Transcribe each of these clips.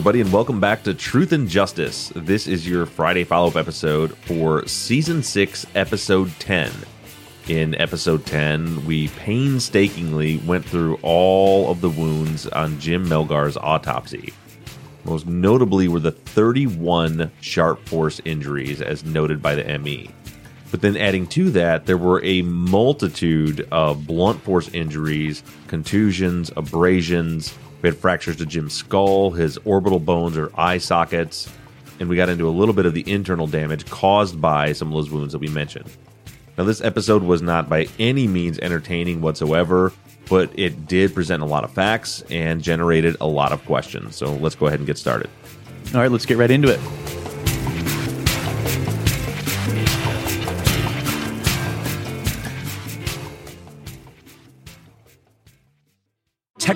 Everybody, and welcome back to Truth and Justice. This is your Friday follow up episode for Season 6, Episode 10. In Episode 10, we painstakingly went through all of the wounds on Jim Melgar's autopsy. Most notably were the 31 sharp force injuries, as noted by the ME. But then adding to that, there were a multitude of blunt force injuries, contusions, abrasions. We had fractures to Jim's skull, his orbital bones or eye sockets, and we got into a little bit of the internal damage caused by some of those wounds that we mentioned. Now, this episode was not by any means entertaining whatsoever, but it did present a lot of facts and generated a lot of questions. So let's go ahead and get started. All right, let's get right into it.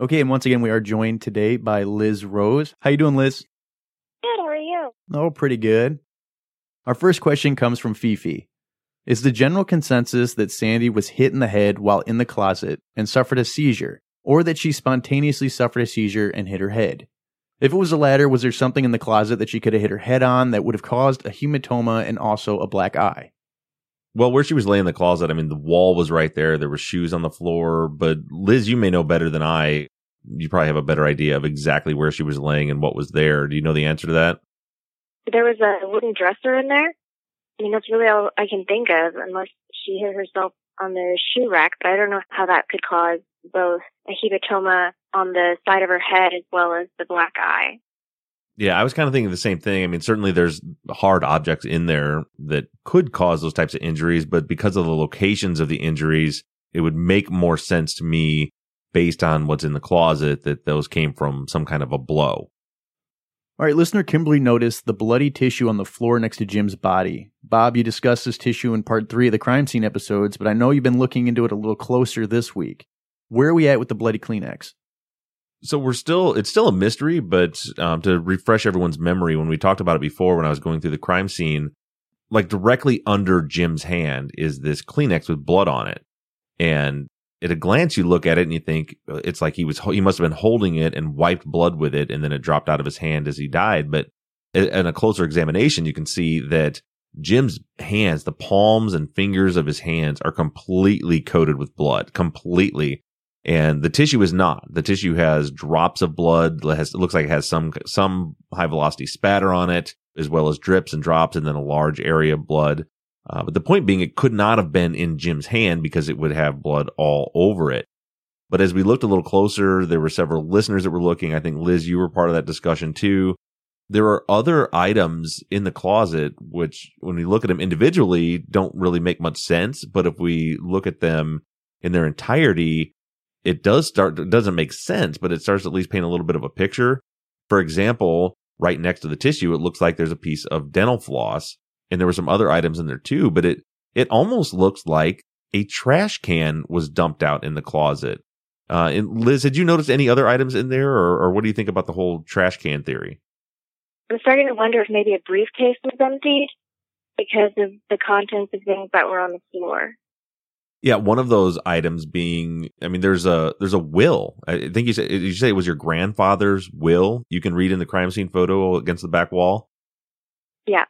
Okay, and once again, we are joined today by Lizz Rose. How you doing, Lizz? Good, how are you? Oh, pretty good. Our first question comes from Fifi. Is the general consensus that Sandy was hit in the head while in the closet and suffered a seizure, or that she spontaneously suffered a seizure and hit her head? If it was the latter, was there something in the closet that she could have hit her head on that would have caused a hematoma and also a black eye? Well, where she was laying in the closet, I mean, the wall was right there. There were shoes on the floor. But Lizz, you may know better than I. You probably have a better idea of exactly where she was laying and what was there. Do you know the answer to that? There was a wooden dresser in there. I mean, that's really all I can think of, unless she hit herself on the shoe rack, but I don't know how that could cause both a hematoma on the side of her head as well as the black eye. Yeah, I was kind of thinking the same thing. I mean, certainly there's hard objects in there that could cause those types of injuries, but because of the locations of the injuries, it would make more sense to me based on what's in the closet that those came from some kind of a blow. All right, listener Kimberly noticed the bloody tissue on the floor next to Jim's body. Bob, you discussed this tissue in part three of the crime scene episodes, but I know you've been looking into it a little closer this week. Where are we at with the bloody Kleenex? So we're still, it's still a mystery, but um, to refresh everyone's memory, when we talked about it before, when I was going through the crime scene, like directly under Jim's hand is this Kleenex with blood on it. And at a glance, you look at it and you think uh, it's like he was, he must have been holding it and wiped blood with it. And then it dropped out of his hand as he died. But in a closer examination, you can see that Jim's hands, the palms and fingers of his hands are completely coated with blood, completely. And the tissue is not. The tissue has drops of blood. It, has, it looks like it has some, some high velocity spatter on it, as well as drips and drops and then a large area of blood. Uh, but the point being, it could not have been in Jim's hand because it would have blood all over it. But as we looked a little closer, there were several listeners that were looking. I think Lizz, you were part of that discussion too. There are other items in the closet, which when we look at them individually, don't really make much sense. But if we look at them in their entirety, it does start, it doesn't make sense, but it starts at least paint a little bit of a picture. For example, right next to the tissue, it looks like there's a piece of dental floss and there were some other items in there too, but it, it almost looks like a trash can was dumped out in the closet. Uh, and Lizz, had you noticed any other items in there or, or what do you think about the whole trash can theory? I'm starting to wonder if maybe a briefcase was emptied because of the contents of things that were on the floor. Yeah, one of those items being, I mean, there's a there's a will. I think you said you say it was your grandfather's will. You can read in the crime scene photo against the back wall. Yeah,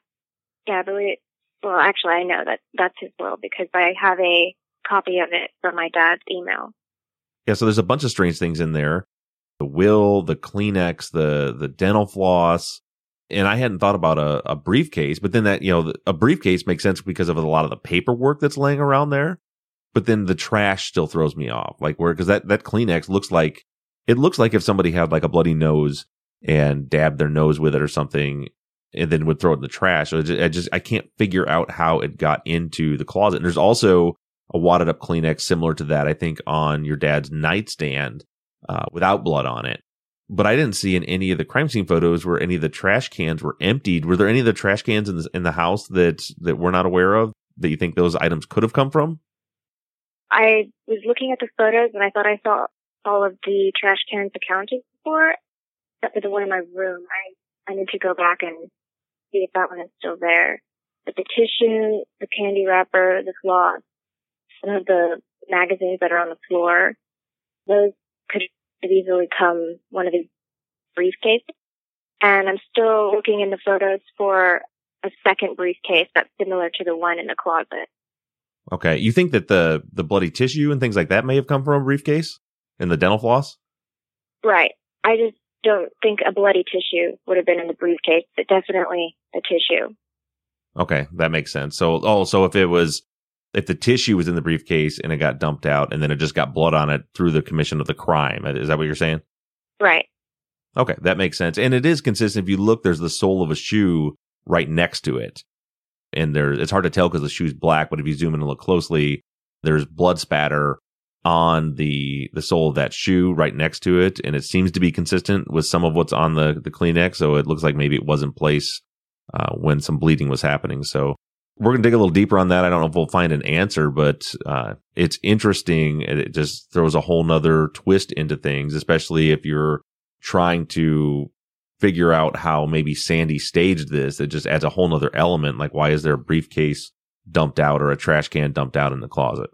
yeah, I believe. Well, actually, I know that that's his will because I have a copy of it from my dad's email. Yeah, so there's a bunch of strange things in there: the will, the Kleenex, the the dental floss. And I hadn't thought about a, a briefcase, but then that you know a briefcase makes sense because of a lot of the paperwork that's laying around there but then the trash still throws me off. Like where, cause that, that Kleenex looks like, it looks like if somebody had like a bloody nose and dabbed their nose with it or something and then would throw it in the trash. I just, I just, I can't figure out how it got into the closet. And there's also a wadded up Kleenex similar to that, I think on your dad's nightstand, uh, without blood on it. But I didn't see in any of the crime scene photos where any of the trash cans were emptied. Were there any of the trash cans in the, in the house that, that we're not aware of that you think those items could have come from? I was looking at the photos and I thought I saw all of the trash cans accounted for, except for the one in my room. I, I need to go back and see if that one is still there. But the tissue, the candy wrapper, the cloth, some of the magazines that are on the floor, those could have easily come one of the briefcases. And I'm still looking in the photos for a second briefcase that's similar to the one in the closet. Okay. You think that the the bloody tissue and things like that may have come from a briefcase and the dental floss? Right. I just don't think a bloody tissue would have been in the briefcase, but definitely a tissue. Okay, that makes sense. So, oh, so if it was, if the tissue was in the briefcase and it got dumped out and then it just got blood on it through the commission of the crime, is that what you're saying? Right. Okay, that makes sense. And it is consistent. If you look, there's the sole of a shoe right next to it and there it's hard to tell because the shoe's black, but if you zoom in and look closely, there's blood spatter on the the sole of that shoe right next to it, and it seems to be consistent with some of what's on the the Kleenex. So it looks like maybe it was in place uh, when some bleeding was happening. So we're gonna dig a little deeper on that. I don't know if we'll find an answer, but uh, it's interesting. It just throws a whole nother twist into things, especially if you're trying to figure out how maybe Sandy staged this. It just adds a whole nother element. Like, why is there a briefcase dumped out or a trash can dumped out in the closet?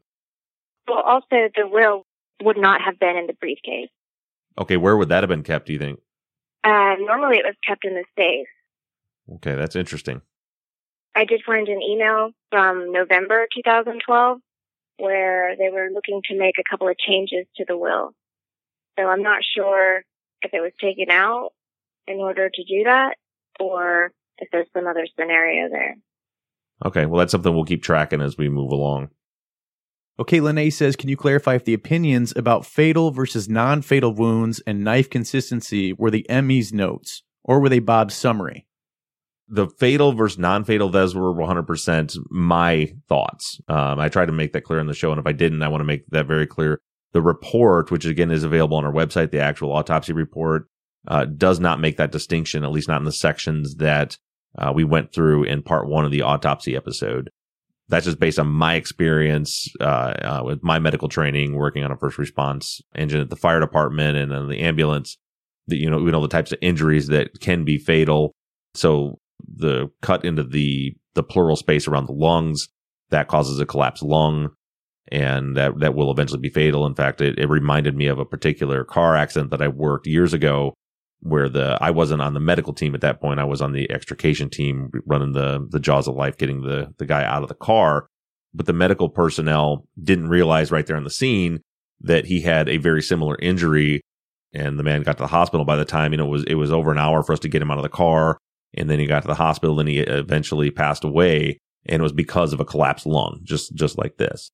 Well, also the will would not have been in the briefcase. Okay, where would that have been kept? Do you think? Uh, normally it was kept in the safe. Okay, that's interesting. I did find an email from November 2012 where they were looking to make a couple of changes to the will. So I'm not sure if it was taken out in order to do that or if there's some other scenario there. Okay, well, that's something we'll keep tracking as we move along. Okay, Lene says, can you clarify if the opinions about fatal versus non fatal wounds and knife consistency were the ME's notes or were they Bob's summary? The fatal versus non fatal, those were 100% my thoughts. Um, I tried to make that clear in the show, and if I didn't, I want to make that very clear. The report, which again is available on our website, the actual autopsy report, uh, does not make that distinction, at least not in the sections that uh, we went through in part one of the autopsy episode. That's just based on my experience uh, uh with my medical training, working on a first response engine at the fire department and in the ambulance. That you know, we know the types of injuries that can be fatal. So the cut into the the pleural space around the lungs that causes a collapsed lung and that that will eventually be fatal. In fact, it, it reminded me of a particular car accident that I worked years ago where the I wasn't on the medical team at that point. I was on the extrication team running the the jaws of life, getting the the guy out of the car. But the medical personnel didn't realize right there on the scene that he had a very similar injury. And the man got to the hospital by the time, you know, it was it was over an hour for us to get him out of the car. And then he got to the hospital and he eventually passed away. And it was because of a collapsed lung, just just like this.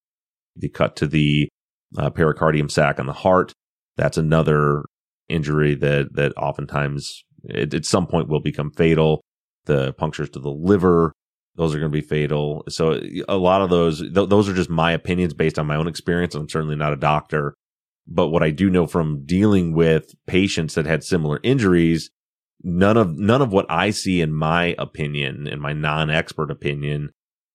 The cut to the uh, pericardium sac on the heart. That's another injury that that oftentimes it, at some point will become fatal. The punctures to the liver, those are going to be fatal. So a lot of those, th- those are just my opinions based on my own experience. I'm certainly not a doctor, But what I do know from dealing with patients that had similar injuries, none of none of what I see in my opinion, in my non-expert opinion,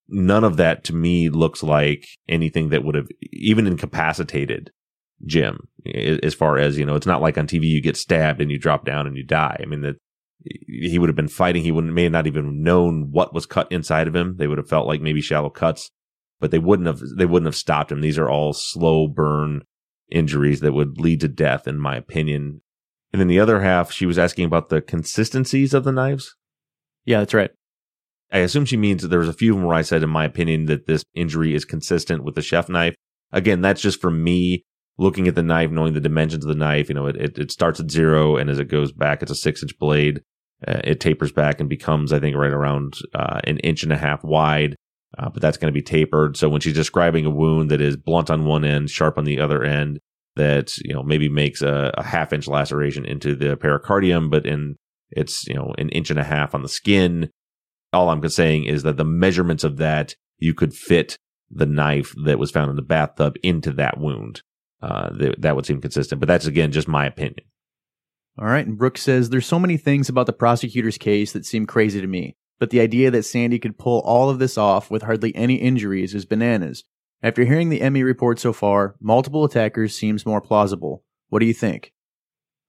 none of that to me looks like anything that would have even incapacitated Jim. As far as you know, it's not like on TV you get stabbed and you drop down and you die. I mean that he would have been fighting. He would may not even known what was cut inside of him. They would have felt like maybe shallow cuts, but they wouldn't have. They wouldn't have stopped him. These are all slow burn injuries that would lead to death, in my opinion. And then the other half, she was asking about the consistencies of the knives. Yeah, that's right. I assume she means that there was a few of them where I said, in my opinion, that this injury is consistent with the chef knife. Again, that's just from me looking at the knife, knowing the dimensions of the knife. You know, it, it, it starts at zero, and as it goes back, it's a six inch blade. Uh, it tapers back and becomes, I think, right around uh, an inch and a half wide. Uh, but that's going to be tapered. So when she's describing a wound that is blunt on one end, sharp on the other end, that you know maybe makes a, a half inch laceration into the pericardium, but in it's you know an inch and a half on the skin. All I'm saying is that the measurements of that you could fit the knife that was found in the bathtub into that wound. Uh, th- that would seem consistent, but that's again just my opinion. All right. And Brooke says there's so many things about the prosecutor's case that seem crazy to me, but the idea that Sandy could pull all of this off with hardly any injuries is bananas. After hearing the ME report so far, multiple attackers seems more plausible. What do you think?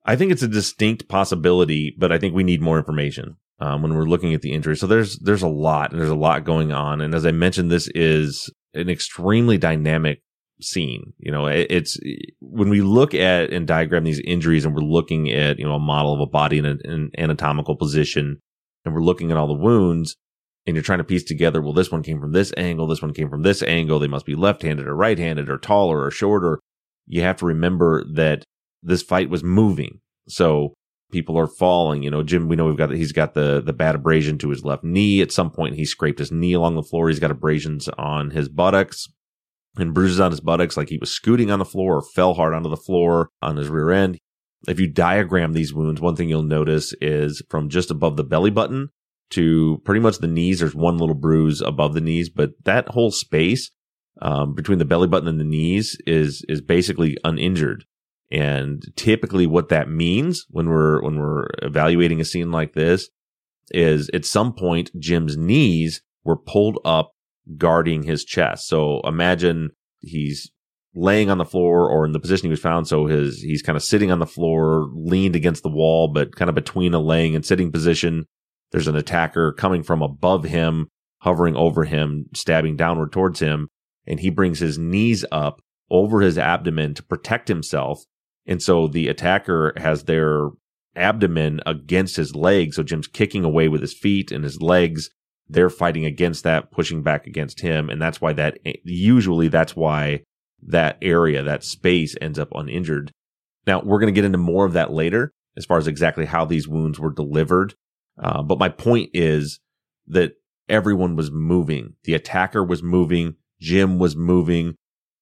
I think it's a distinct possibility, but I think we need more information um, when we're looking at the injury. So there's there's a lot, and there's a lot going on. And as I mentioned, this is an extremely dynamic scene. You know, it, it's when we look at and diagram these injuries, and we're looking at you know a model of a body in an, an anatomical position, and we're looking at all the wounds. And you're trying to piece together, well, this one came from this angle, this one came from this angle. They must be left-handed or right-handed or taller or shorter. You have to remember that this fight was moving. So people are falling. You know, Jim, we know we've got, he's got the, the bad abrasion to his left knee. At some point, he scraped his knee along the floor. He's got abrasions on his buttocks and bruises on his buttocks like he was scooting on the floor or fell hard onto the floor on his rear end. If you diagram these wounds, one thing you'll notice is from just above the belly button to pretty much the knees, there's one little bruise above the knees, but that whole space um, between the belly button and the knees is is basically uninjured. And typically, what that means when we're when we're evaluating a scene like this is at some point Jim's knees were pulled up guarding his chest. So imagine he's laying on the floor or in the position he was found. So his he's kind of sitting on the floor, leaned against the wall, but kind of between a laying and sitting position. There's an attacker coming from above him, hovering over him, stabbing downward towards him, and he brings his knees up over his abdomen to protect himself. And so the attacker has their abdomen against his legs. So Jim's kicking away with his feet and his legs. They're fighting against that, pushing back against him. And that's why that usually that's why that area, that space ends up uninjured. Now we're going to get into more of that later as far as exactly how these wounds were delivered. Uh, but my point is that everyone was moving. The attacker was moving. Jim was moving.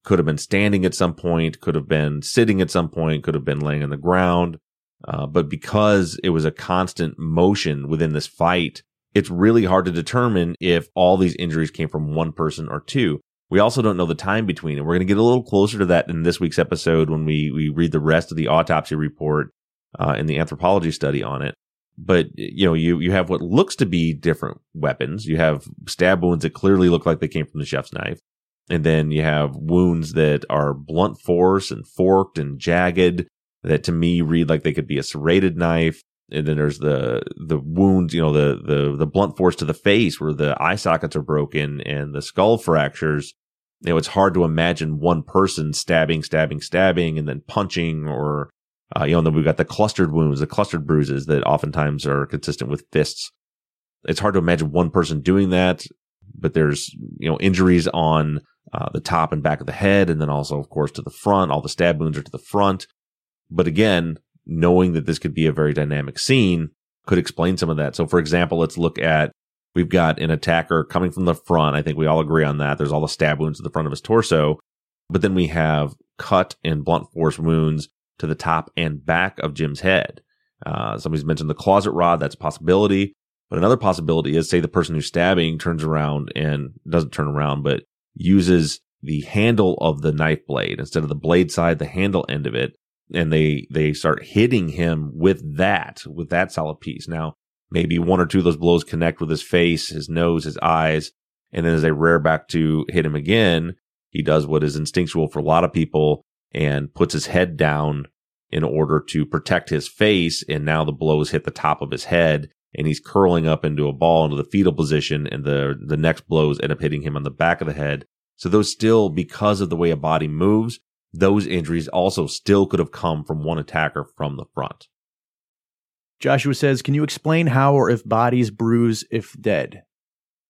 Could have been standing at some point. Could have been sitting at some point. Could have been laying on the ground. Uh, but because it was a constant motion within this fight, it's really hard to determine if all these injuries came from one person or two. We also don't know the time between, and we're going to get a little closer to that in this week's episode when we we read the rest of the autopsy report uh, and the anthropology study on it. But you know, you you have what looks to be different weapons. You have stab wounds that clearly look like they came from the chef's knife, and then you have wounds that are blunt force and forked and jagged that to me read like they could be a serrated knife. And then there's the the wounds, you know, the the the blunt force to the face where the eye sockets are broken and the skull fractures. You know, it's hard to imagine one person stabbing, stabbing, stabbing, and then punching or uh, you know, and then we've got the clustered wounds, the clustered bruises that oftentimes are consistent with fists. It's hard to imagine one person doing that, but there's, you know, injuries on uh, the top and back of the head. And then also, of course, to the front. All the stab wounds are to the front. But again, knowing that this could be a very dynamic scene could explain some of that. So, for example, let's look at we've got an attacker coming from the front. I think we all agree on that. There's all the stab wounds to the front of his torso. But then we have cut and blunt force wounds to the top and back of Jim's head. Uh, somebody's mentioned the closet rod. That's a possibility. But another possibility is say the person who's stabbing turns around and doesn't turn around, but uses the handle of the knife blade instead of the blade side, the handle end of it. And they, they start hitting him with that, with that solid piece. Now, maybe one or two of those blows connect with his face, his nose, his eyes. And then as they rear back to hit him again, he does what is instinctual for a lot of people and puts his head down in order to protect his face. And now the blows hit the top of his head and he's curling up into a ball into the fetal position and the, the next blows end up hitting him on the back of the head. So those still, because of the way a body moves, those injuries also still could have come from one attacker from the front. Joshua says, Can you explain how or if bodies bruise if dead?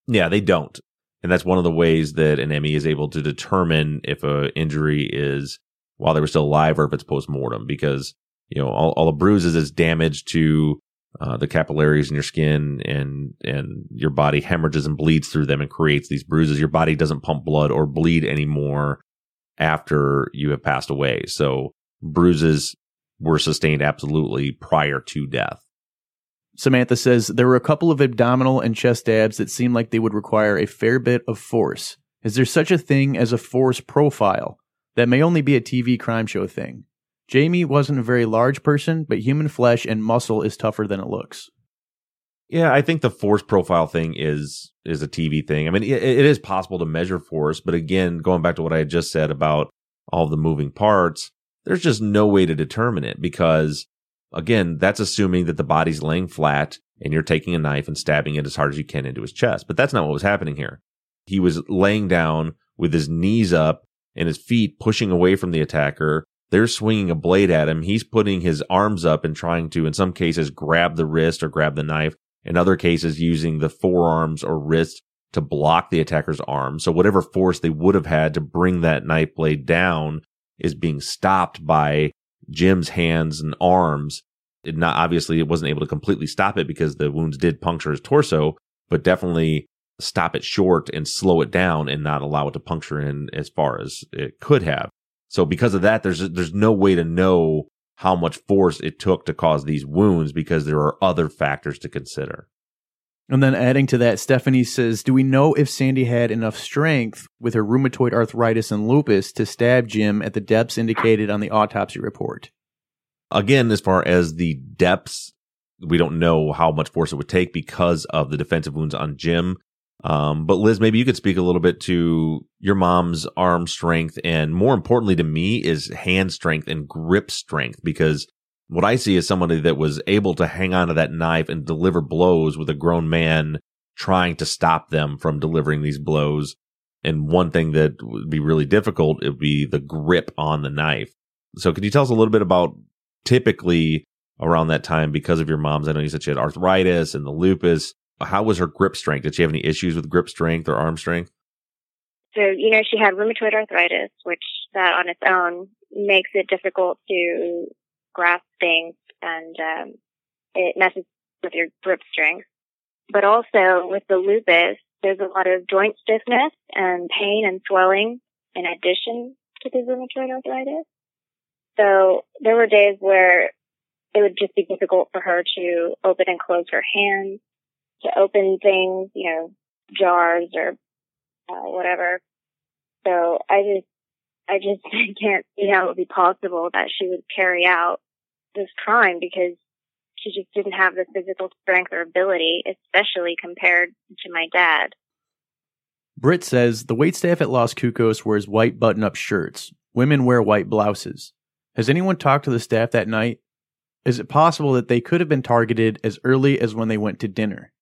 Yeah, they don't. And that's one of the ways that an ME is able to determine if a injury is while they were still alive or if it's post mortem because, you know, all, all the bruises is damage to uh, the capillaries in your skin and, and your body hemorrhages and bleeds through them and creates these bruises. Your body doesn't pump blood or bleed anymore after you have passed away. So bruises were sustained absolutely prior to death. Samantha says there were a couple of abdominal and chest stabs that seemed like they would require a fair bit of force. Is there such a thing as a force profile? That may only be a TV crime show thing. Jamie wasn't a very large person, but human flesh and muscle is tougher than it looks. Yeah, I think the force profile thing is is a TV thing. I mean, it, it is possible to measure force, but again, going back to what I just said about all the moving parts, there's just no way to determine it because again, that's assuming that the body's laying flat and you're taking a knife and stabbing it as hard as you can into his chest. But that's not what was happening here. He was laying down with his knees up and his feet pushing away from the attacker. They're swinging a blade at him. He's putting his arms up and trying to, in some cases, grab the wrist or grab the knife. In other cases, using the forearms or wrist to block the attacker's arm. So whatever force they would have had to bring that knife blade down is being stopped by Jim's hands and arms. It not obviously it wasn't able to completely stop it because the wounds did puncture his torso, but definitely stop it short and slow it down and not allow it to puncture in as far as it could have. So because of that, there's there's no way to know how much force it took to cause these wounds because there are other factors to consider. And then adding to that, Stephanie says, Do we know if Sandy had enough strength with her rheumatoid arthritis and lupus to stab Jim at the depths indicated on the autopsy report? Again, as far as the depths, we don't know how much force it would take because of the defensive wounds on Jim. Um, but Lizz, maybe you could speak a little bit to your mom's arm strength and more importantly to me is hand strength and grip strength because what I see is somebody that was able to hang on to that knife and deliver blows with a grown man trying to stop them from delivering these blows. And one thing that would be really difficult, it would be the grip on the knife. So could you tell us a little bit about typically around that time because of your mom's? I know you said she had arthritis and the lupus. How was her grip strength? Did she have any issues with grip strength or arm strength? So, you know, she had rheumatoid arthritis, which that on its own makes it difficult to grasp things and um, it messes with your grip strength. But also with the lupus, there's a lot of joint stiffness and pain and swelling in addition to the rheumatoid arthritis. So there were days where it would just be difficult for her to open and close her hands, to open things, you know, jars or uh, whatever. So I just, I just can't see how it would be possible that she would carry out this crime because she just didn't have the physical strength or ability, especially compared to my dad. Britt says the waitstaff at Los Cucos wears white button up shirts. Women wear white blouses. Has anyone talked to the staff that night? Is it possible that they could have been targeted as early as when they went to dinner?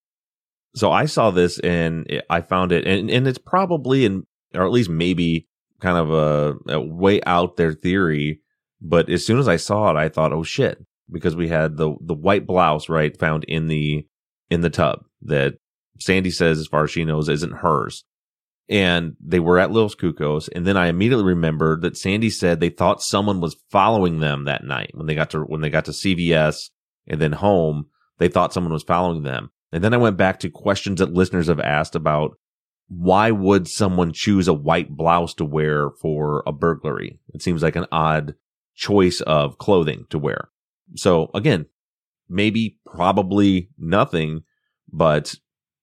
So I saw this and I found it, and, and it's probably in, or at least maybe kind of a, a way out there theory but as soon as I saw it, I thought, oh shit, because we had the the white blouse right found in the in the tub that Sandy says, as far as she knows, isn't hers. And they were at Los Cucos, and then I immediately remembered that Sandy said they thought someone was following them that night when they got to when they got to CVS and then home. They thought someone was following them. And then I went back to questions that listeners have asked about why would someone choose a white blouse to wear for a burglary? It seems like an odd choice of clothing to wear. So again, maybe probably nothing, but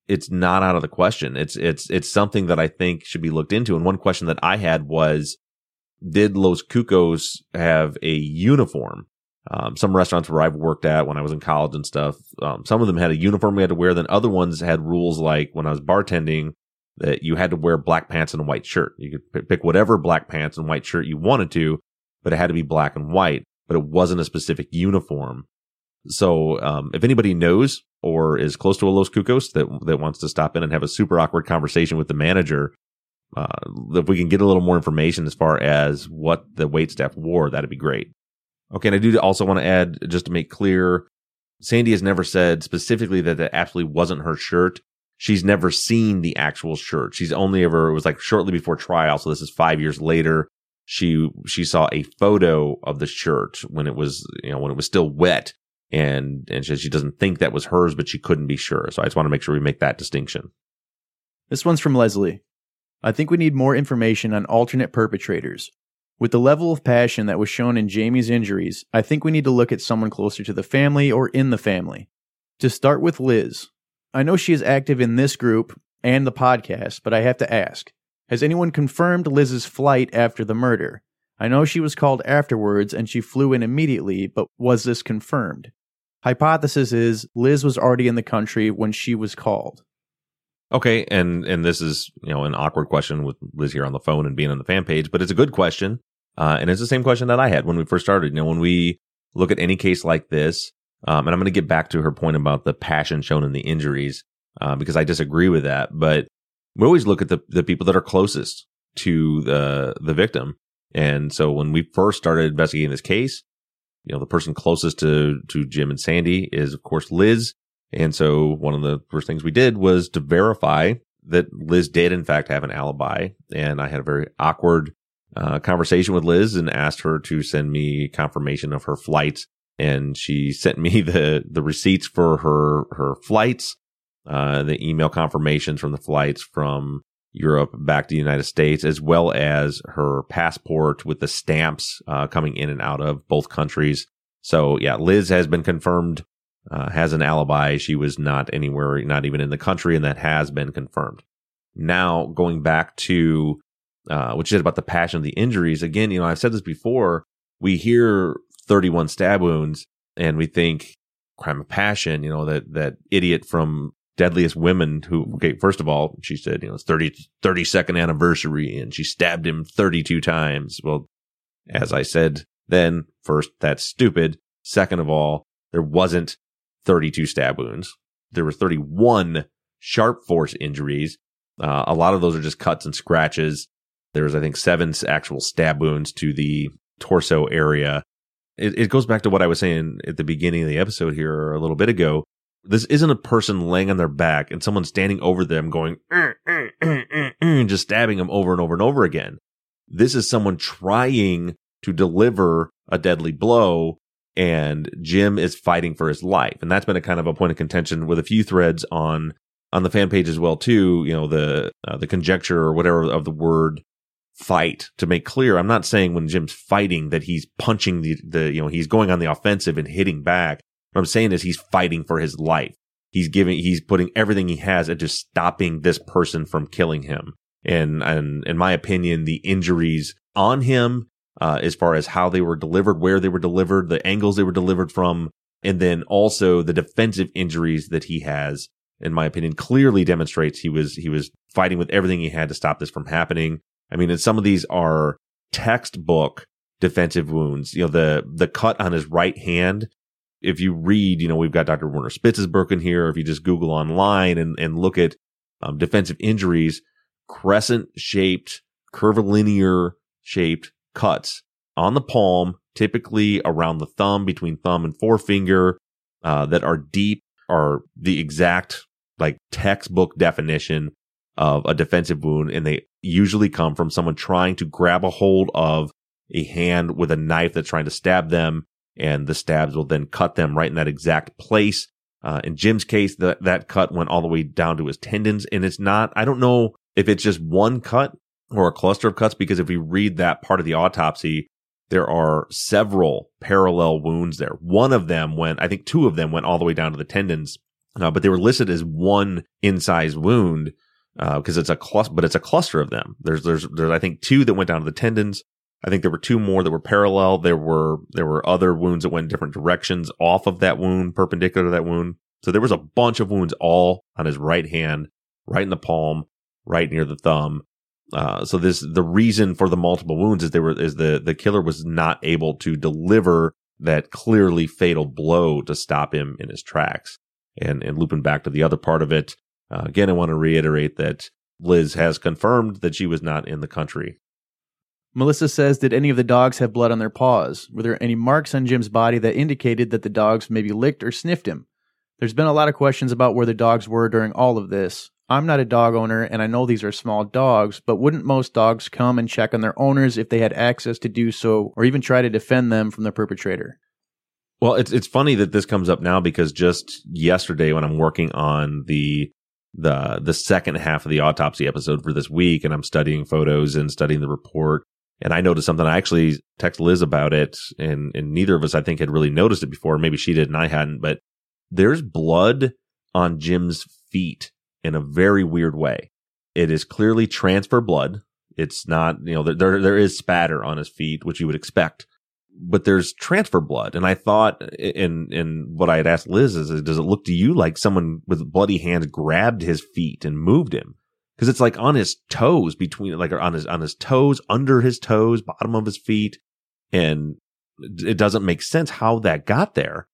it's not out of the question. It's it's it's something that I think should be looked into. And one question that I had was, did Los Cucos have a uniform? Um, some restaurants where I've worked at when I was in college and stuff, um, some of them had a uniform we had to wear. Then other ones had rules like when I was bartending that you had to wear black pants and a white shirt. You could pick whatever black pants and white shirt you wanted to, but it had to be black and white. But it wasn't a specific uniform. So um, if anybody knows or is close to a Los Cucos that that wants to stop in and have a super awkward conversation with the manager, uh, if we can get a little more information as far as what the wait staff wore, that'd be great. Okay, and I do also want to add just to make clear, Sandy has never said specifically that that absolutely wasn't her shirt. She's never seen the actual shirt. She's only ever it was like shortly before trial, so this is five years later. She she saw a photo of the shirt when it was you know when it was still wet and and she, she doesn't think that was hers, but she couldn't be sure. So I just want to make sure we make that distinction. This one's from Leslie. I think we need more information on alternate perpetrators. With the level of passion that was shown in Jamie's injuries, I think we need to look at someone closer to the family or in the family. To start with Lizz. I know she is active in this group and the podcast, but I have to ask Has anyone confirmed Lizz's flight after the murder? I know she was called afterwards and she flew in immediately, but was this confirmed? Hypothesis is Lizz was already in the country when she was called. Okay, and and this is you know an awkward question with Lizz here on the phone and being on the fan page, but it's a good question, uh, and it's the same question that I had when we first started. You know, when we look at any case like this, um, and I'm going to get back to her point about the passion shown in the injuries uh, because I disagree with that, but we always look at the the people that are closest to the the victim, and so when we first started investigating this case, you know, the person closest to, to Jim and Sandy is, of course, Lizz. And so one of the first things we did was to verify that Lizz did, in fact, have an alibi. And I had a very awkward uh, conversation with Lizz and asked her to send me confirmation of her flights. And she sent me the, the receipts for her, her flights, uh, the email confirmations from the flights from Europe back to the United States, as well as her passport with the stamps uh, coming in and out of both countries. So yeah, Lizz has been confirmed, uh, has an alibi. She was not anywhere, not even in the country, and that has been confirmed. Now going back to uh, which is about the passion of the injuries. Again, you know, I've said this before. We hear 31 stab wounds and we think crime of passion. You know that that idiot from deadliest women who okay first of all she said you know it's 30 32nd anniversary and she stabbed him 32 times well as i said then first that's stupid second of all there wasn't 32 stab wounds there were 31 sharp force injuries uh, a lot of those are just cuts and scratches there was i think seven actual stab wounds to the torso area it, it goes back to what i was saying at the beginning of the episode here a little bit ago this isn't a person laying on their back and someone standing over them going, "Uh, uh, uh, uh, uh," just stabbing them over and over and over again. This is someone trying to deliver a deadly blow and Jim is fighting for his life. And that's been a kind of a point of contention with a few threads on, on the fan page as well, too. You know, the, uh, the conjecture or whatever of the word fight to make clear. I'm not saying when Jim's fighting that he's punching the, the, you know, he's going on the offensive and hitting back. What I'm saying is he's fighting for his life. He's giving, he's putting everything he has at just stopping this person from killing him. And, and in my opinion, the injuries on him, uh, as far as how they were delivered, where they were delivered, the angles they were delivered from, and then also the defensive injuries that he has, in my opinion, clearly demonstrates he was, he was fighting with everything he had to stop this from happening. I mean, and some of these are textbook defensive wounds. You know, the, the cut on his right hand if you read, you know, we've got Dr. Werner Spitzesbergen here. If you just Google online and, and look at um, defensive injuries, crescent shaped, curvilinear shaped cuts on the palm, typically around the thumb, between thumb and forefinger, uh, that are deep are the exact like textbook definition of a defensive wound. And they usually come from someone trying to grab a hold of a hand with a knife that's trying to stab them and the stabs will then cut them right in that exact place. Uh, in Jim's case, that, that cut went all the way down to his tendons. And it's not, I don't know if it's just one cut or a cluster of cuts, because if we read that part of the autopsy, there are several parallel wounds there. One of them went, I think two of them went all the way down to the tendons. uh, but they were listed as one incised wound because it's a cluster, but it's a cluster of them. There's, there's, there's, I think two that went down to the tendons. I think there were two more that were parallel. There were, there were other wounds that went in different directions off of that wound, perpendicular to that wound. So there was a bunch of wounds all on his right hand, right in the palm, right near the thumb. Uh, so this, the reason for the multiple wounds is they were, is the, the killer was not able to deliver that clearly fatal blow to stop him in his tracks. And, and looping back to the other part of it, uh, again, I want to reiterate that Lizz has confirmed that she was not in the country. Melissa says, Did any of the dogs have blood on their paws? Were there any marks on Jim's body that indicated that the dogs maybe licked or sniffed him? There's been a lot of questions about where the dogs were during all of this. I'm not a dog owner, and I know these are small dogs, but wouldn't most dogs come and check on their owners if they had access to do so, or even try to defend them from the perpetrator? Well, it's it's funny that this comes up now because just yesterday when I'm working on the the the second half of the autopsy episode for this week and I'm studying photos and studying the report and I noticed something I actually text Lizz about it and and neither of us I think had really noticed it before maybe she did and I hadn't but there's blood on Jim's feet in a very weird way. It is clearly transfer blood. It's not, you know, there there is spatter on his feet which you would expect but there's transfer blood. And I thought in, in what I had asked Lizz is, does it look to you like someone with bloody hands grabbed his feet and moved him? Cause it's like on his toes between, like on his, on his toes, under his toes, bottom of his feet. And it doesn't make sense how that got there.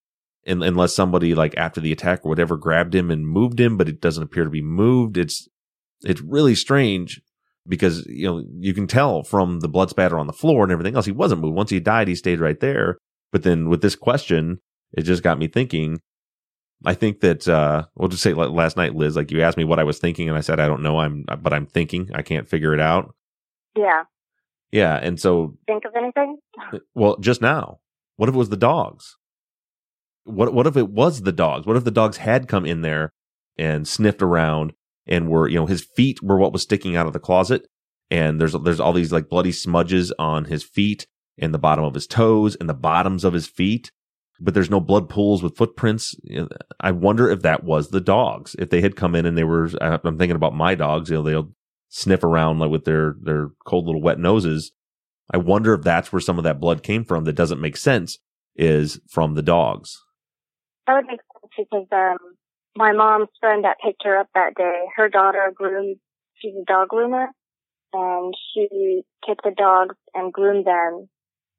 And, unless somebody like after the attack or whatever grabbed him and moved him, but it doesn't appear to be moved. It's, it's really strange because you know you can tell from the blood spatter on the floor and everything else he wasn't moved. Once he died he stayed right there. But then with this question it just got me thinking. I think that uh we'll just say last night liz like you asked me what i was thinking and i said i don't know. I'm but i'm thinking. I can't figure it out. Yeah. yeah and so Think of anything? well just now. What if it was the dogs? What what if it was the dogs? What if the dogs had come in there and sniffed around and were, you know, his feet were what was sticking out of the closet. And there's, there's all these like bloody smudges on his feet and the bottom of his toes and the bottoms of his feet. But there's no blood pools with footprints. I wonder if that was the dogs. If they had come in and they were, I'm thinking about my dogs, you know, they'll sniff around like with their, their cold little wet noses. I wonder if that's where some of that blood came from that doesn't make sense is from the dogs. That would make sense because um, my mom's friend that picked her up that day, her daughter groomed, she's a dog groomer, and she took the dogs and groomed them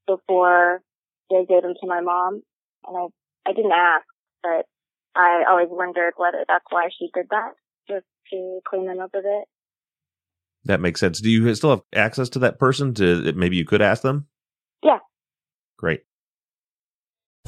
before they gave them to my mom. And I, I didn't ask, but I always wondered whether that's why she did that, just to clean them up a bit. That makes sense. Do you still have access to that person to maybe you could ask them? Yeah. Great.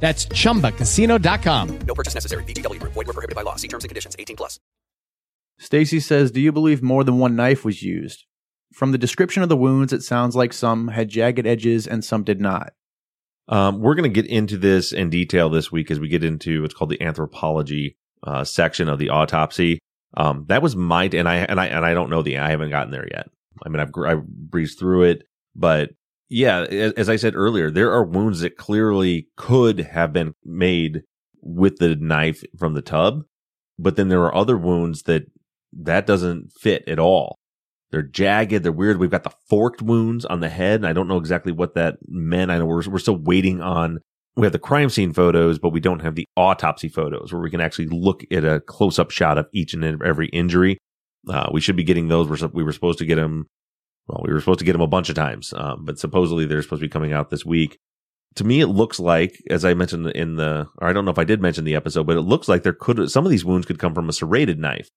That's chumbacasino.com. No purchase necessary. VGW Group. Void were prohibited by law. See terms and conditions. 18 plus. Stacy says, Do you believe more than one knife was used? From the description of the wounds, it sounds like some had jagged edges and some did not. Um, we're going to get into this in detail this week as we get into what's called the anthropology uh, section of the autopsy. Um, that was my and I and I and I don't know the I haven't gotten there yet. I mean, I've I breezed through it, but yeah, as I said earlier, there are wounds that clearly could have been made with the knife from the tub, but then there are other wounds that that doesn't fit at all. They're jagged. They're weird. We've got the forked wounds on the head. And I don't know exactly what that meant. I know we're, we're still waiting on, we have the crime scene photos, but we don't have the autopsy photos where we can actually look at a close up shot of each and every injury. Uh, we should be getting those. We're, we were supposed to get them. Well, we were supposed to get them a bunch of times, um, but supposedly they're supposed to be coming out this week. To me, it looks like, as I mentioned in the, or I don't know if I did mention the episode, but it looks like there could some of these wounds could come from a serrated knife,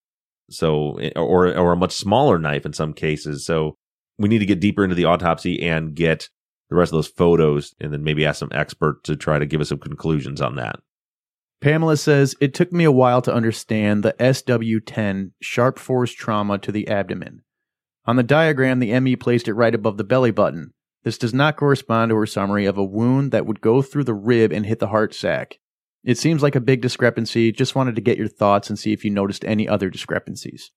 so or or a much smaller knife in some cases. So we need to get deeper into the autopsy and get the rest of those photos, and then maybe ask some expert to try to give us some conclusions on that. Pamela says, It took me a while to understand the SW10 sharp force trauma to the abdomen. On the diagram, the ME placed it right above the belly button. This does not correspond to her summary of a wound that would go through the rib and hit the heart sac. It seems like a big discrepancy. Just wanted to get your thoughts and see if you noticed any other discrepancies.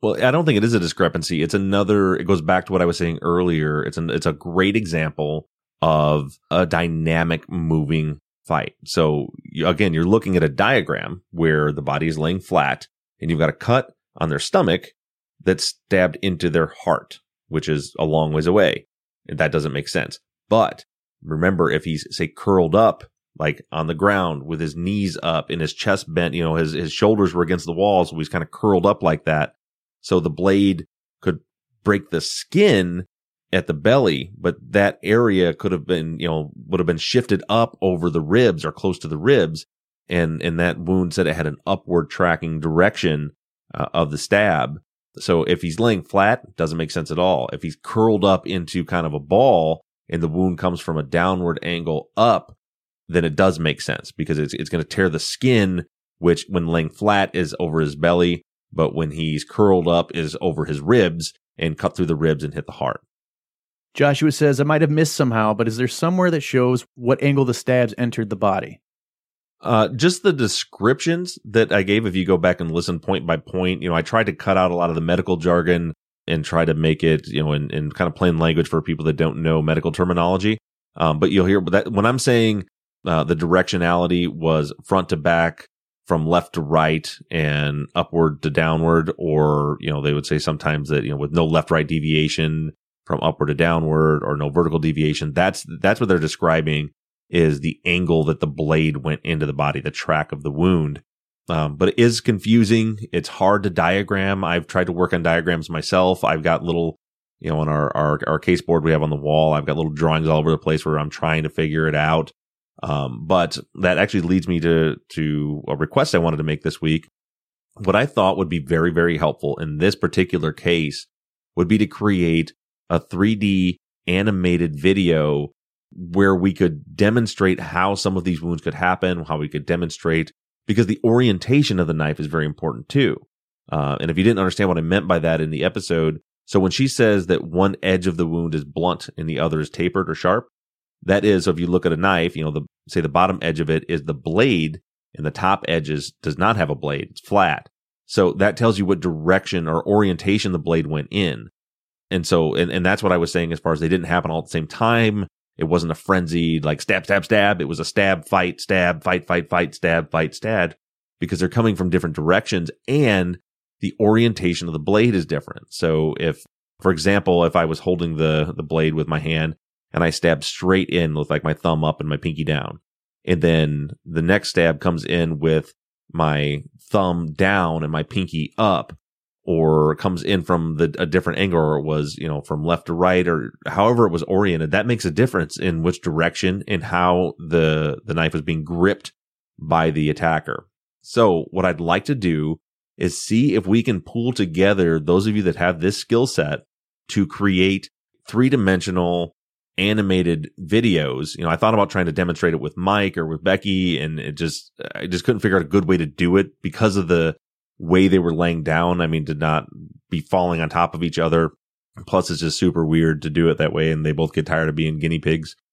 Well, I don't think it is a discrepancy. It's another. It goes back to what I was saying earlier. It's an. It's a great example of a dynamic moving fight. So again, you're looking at a diagram where the body is laying flat, and you've got a cut on their stomach that's stabbed into their heart, which is a long ways away. That doesn't make sense. But remember, if he's say curled up like on the ground with his knees up and his chest bent, you know, his his shoulders were against the walls, so he's kind of curled up like that so the blade could break the skin at the belly, but that area could have been, you know, would have been shifted up over the ribs or close to the ribs. And, and that wound said it had an upward tracking direction uh, of the stab. So if he's laying flat, doesn't make sense at all. If he's curled up into kind of a ball and the wound comes from a downward angle up, then it does make sense because it's, it's going to tear the skin, which when laying flat is over his belly but when he's curled up is over his ribs and cut through the ribs and hit the heart. Joshua says, I might have missed somehow, but is there somewhere that shows what angle the stabs entered the body? Uh, just the descriptions that I gave, if you go back and listen point by point, you know, I tried to cut out a lot of the medical jargon and try to make it, you know, in, in kind of plain language for people that don't know medical terminology. Um, but you'll hear that when I'm saying uh, the directionality was front to back, from left to right and upward to downward, or, you know, they would say sometimes that, you know, with no left right deviation from upward to downward or no vertical deviation. That's, that's what they're describing is the angle that the blade went into the body, the track of the wound. Um, but it is confusing. It's hard to diagram. I've tried to work on diagrams myself. I've got little, you know, on our, our, our case board we have on the wall, I've got little drawings all over the place where I'm trying to figure it out. Um, but that actually leads me to, to a request I wanted to make this week. What I thought would be very, very helpful in this particular case would be to create a 3D animated video where we could demonstrate how some of these wounds could happen, how we could demonstrate because the orientation of the knife is very important too. Uh, and if you didn't understand what I meant by that in the episode, so when she says that one edge of the wound is blunt and the other is tapered or sharp, that is, so if you look at a knife, you know, the say the bottom edge of it is the blade and the top edge is, does not have a blade. It's flat. So that tells you what direction or orientation the blade went in. And so, and, and that's what I was saying as far as they didn't happen all at the same time. It wasn't a frenzied like stab, stab, stab. It was a stab, fight, stab, fight, fight, fight, stab, fight, stab, because they're coming from different directions and the orientation of the blade is different. So if, for example, if I was holding the, the blade with my hand and I stab straight in with like my thumb up and my pinky down. And then the next stab comes in with my thumb down and my pinky up or comes in from the a different angle or was, you know, from left to right or however it was oriented. That makes a difference in which direction and how the the knife was being gripped by the attacker. So what I'd like to do is see if we can pull together those of you that have this skill set to create three dimensional animated videos. You know, I thought about trying to demonstrate it with Mike or with Becky and it just, I just couldn't figure out a good way to do it because of the way they were laying down. I mean, to not be falling on top of each other. Plus it's just super weird to do it that way. And they both get tired of being guinea pigs.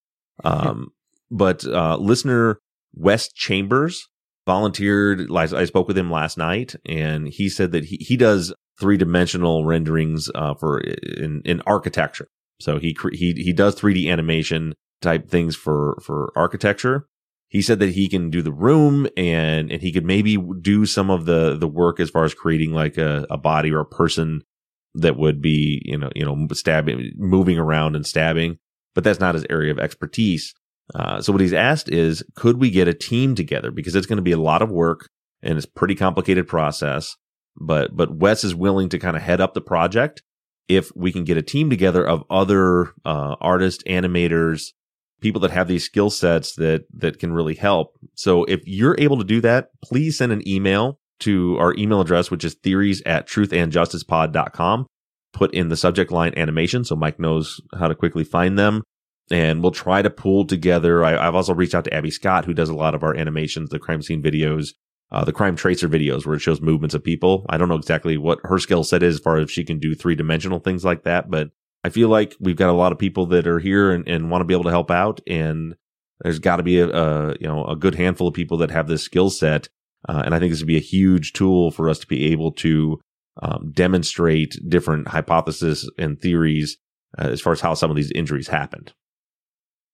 Um, but, uh, listener Wes Chambers volunteered. I spoke with him last night and he said that he, he does three dimensional renderings, uh, for in, in architecture. So he he he does 3D animation type things for for architecture. He said that he can do the room and and he could maybe do some of the the work as far as creating like a, a body or a person that would be you know you know stabbing moving around and stabbing, but that's not his area of expertise. Uh, so what he's asked is, could we get a team together because it's going to be a lot of work and it's pretty complicated process. but but Wes is willing to kind of head up the project if we can get a team together of other uh, artists, animators, people that have these skill sets that that can really help. So if you're able to do that, please send an email to our email address, which is theories at truthandjusticepod.com. Put in the subject line animation so Mike knows how to quickly find them. And we'll try to pull together. I, I've also reached out to Abby Scott, who does a lot of our animations, the crime scene videos, uh, the crime tracer videos where it shows movements of people. I don't know exactly what her skill set is as far as she can do three dimensional things like that, but I feel like we've got a lot of people that are here and, and want to be able to help out. And there's got to be a, a, you know, a good handful of people that have this skill set. Uh, and I think this would be a huge tool for us to be able to um, demonstrate different hypotheses and theories uh, as far as how some of these injuries happened.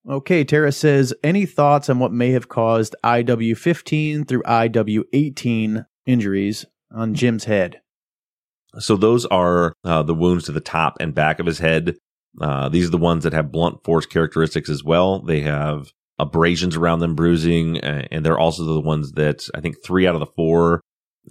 Okay, Tara says, any thoughts on what may have caused IW 15 through IW 18 injuries on Jim's head? So those are uh, the wounds to the top and back of his head. Uh, these are the ones that have blunt force characteristics as well. They have abrasions around them, bruising, and they're also the ones that I think three out of the four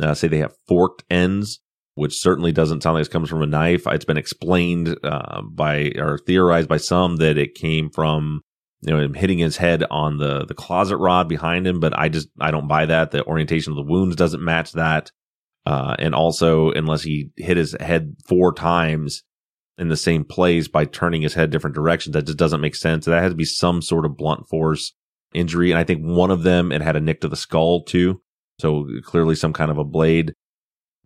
uh, say they have forked ends, which certainly doesn't sound like it comes from a knife. It's been explained uh, by or theorized by some that it came from you know him hitting his head on the the closet rod behind him, but I just I don't buy that. The orientation of the wounds doesn't match that. Uh, and also, unless he hit his head four times in the same place by turning his head different directions, that just doesn't make sense. That has to be some sort of blunt force injury. And I think one of them, it had a nick to the skull too. So clearly some kind of a blade.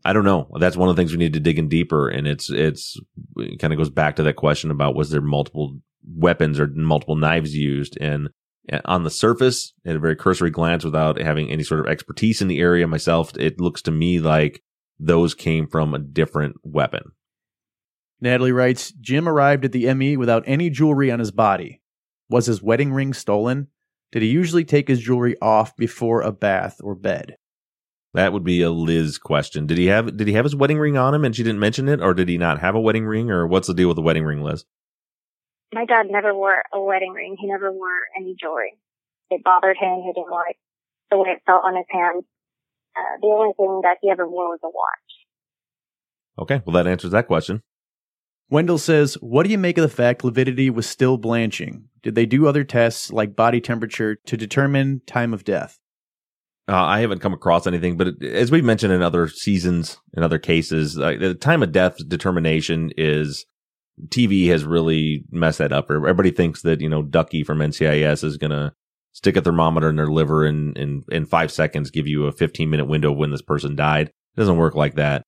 I don't know. That's one of the things we need to dig in deeper. And it's, it's, it kind of goes back to that question about was there multiple weapons or multiple knives used? And on the surface, at a very cursory glance, without having any sort of expertise in the area myself, it looks to me like those came from a different weapon. Natalie writes Jim arrived at the ME without any jewelry on his body. Was his wedding ring stolen? Did he usually take his jewelry off before a bath or bed? That would be a Lizz question. Did he have did he have his wedding ring on him and she didn't mention it, or did he not have a wedding ring, or what's the deal with the wedding ring, Lizz? My dad never wore a wedding ring. He never wore any jewelry. It bothered him. He didn't like the way it felt on his hand. Uh, the only thing that he ever wore was a watch. Okay, well that answers that question. Wendell says, What do you make of the fact Lividity was still blanching? Did they do other tests like body temperature to determine time of death? Uh, I haven't come across anything, but it, as we've mentioned in other seasons, in other cases, uh, the time of death determination is TV has really messed that up. Everybody thinks that, you know, Ducky from NCIS is going to stick a thermometer in their liver and in, in five seconds give you a 15 minute window when this person died. It doesn't work like that.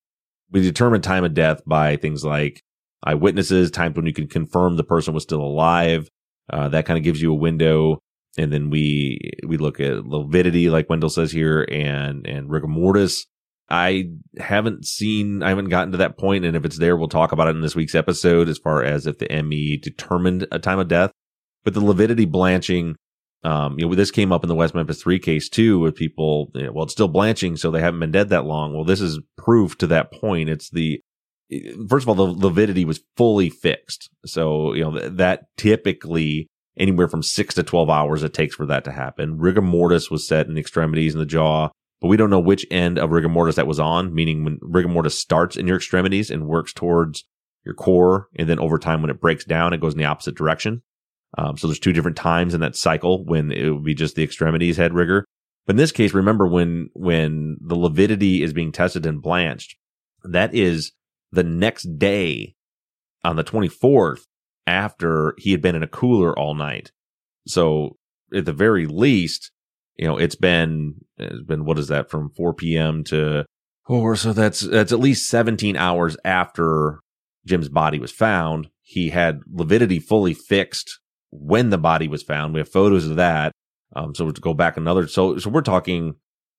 We determine time of death by things like eyewitnesses, times when you can confirm the person was still alive. Uh, that kind of gives you a window. And then we, we look at lividity, like Wendell says here, and, and rigor mortis. I haven't seen, I haven't gotten to that point, and if it's there, we'll talk about it in this week's episode as far as if the ME determined a time of death. But the lividity blanching, um, you know, this came up in the West Memphis 3 case too, with people, you know, well, it's still blanching, so they haven't been dead that long. Well, this is proof to that point. It's the, first of all, the lividity was fully fixed. So, you know, that typically anywhere from six to 12 hours it takes for that to happen. Rigor mortis was set in the extremities in the jaw but we don't know which end of rigor mortis that was on, meaning when rigor mortis starts in your extremities and works towards your core. And then over time, when it breaks down, it goes in the opposite direction. Um, so there's two different times in that cycle when it would be just the extremities head rigor. But in this case, remember when, when the lividity is being tested and blanched, that is the next day on the 24th after he had been in a cooler all night. So at the very least, you know, it's been, it's been, what is that from 4 p.m. to four. So that's, that's at least 17 hours after Jim's body was found. He had lividity fully fixed when the body was found. We have photos of that. Um, so to go back another, so, so we're talking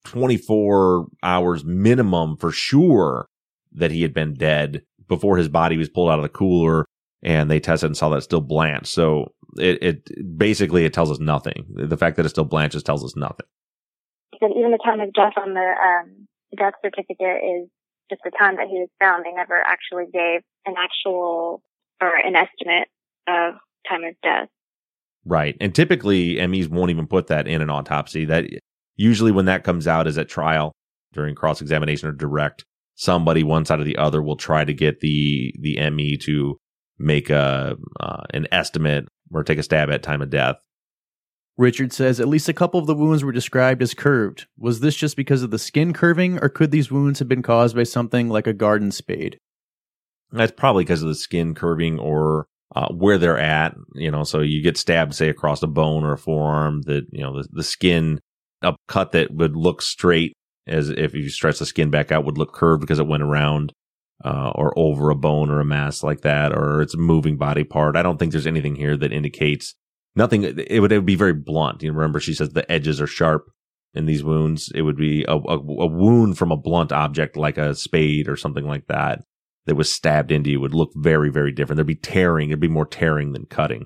24 hours minimum for sure that he had been dead before his body was pulled out of the cooler and they tested and saw that still blanched. So it, it basically it tells us nothing. The fact that it still blanches tells us nothing. Even the time of death on the um, death certificate is just the time that he was found. They never actually gave an actual or an estimate of time of death. Right, and typically MEs won't even put that in an autopsy. That usually when that comes out is at trial during cross examination or direct. somebody one side or the other will try to get the the ME to make a uh, an estimate or take a stab at time of death. Richard says at least a couple of the wounds were described as curved. Was this just because of the skin curving, or could these wounds have been caused by something like a garden spade? That's probably because of the skin curving or uh, where they're at. You know, so you get stabbed, say, across a bone or a forearm. That you know, the, the skin, a cut that would look straight as if you stretch the skin back out would look curved because it went around uh, or over a bone or a mass like that, or it's a moving body part. I don't think there's anything here that indicates nothing. It would, it would be very blunt. You remember, she says the edges are sharp in these wounds. It would be a, a, a wound from a blunt object like a spade or something like that that was stabbed into you would look very, very different. There'd be tearing. It'd be more tearing than cutting.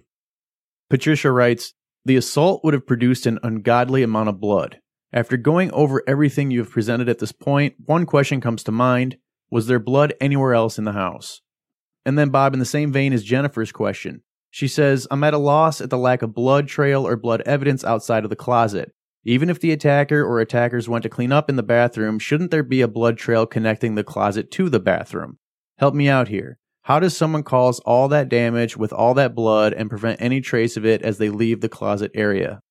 Patricia writes The assault would have produced an ungodly amount of blood. After going over everything you have presented at this point, one question comes to mind Was there blood anywhere else in the house? And then, Bob, in the same vein as Jennifer's question, she says, I'm at a loss at the lack of blood trail or blood evidence outside of the closet. Even if the attacker or attackers went to clean up in the bathroom, shouldn't there be a blood trail connecting the closet to the bathroom? Help me out here. How does someone cause all that damage with all that blood and prevent any trace of it as they leave the closet area?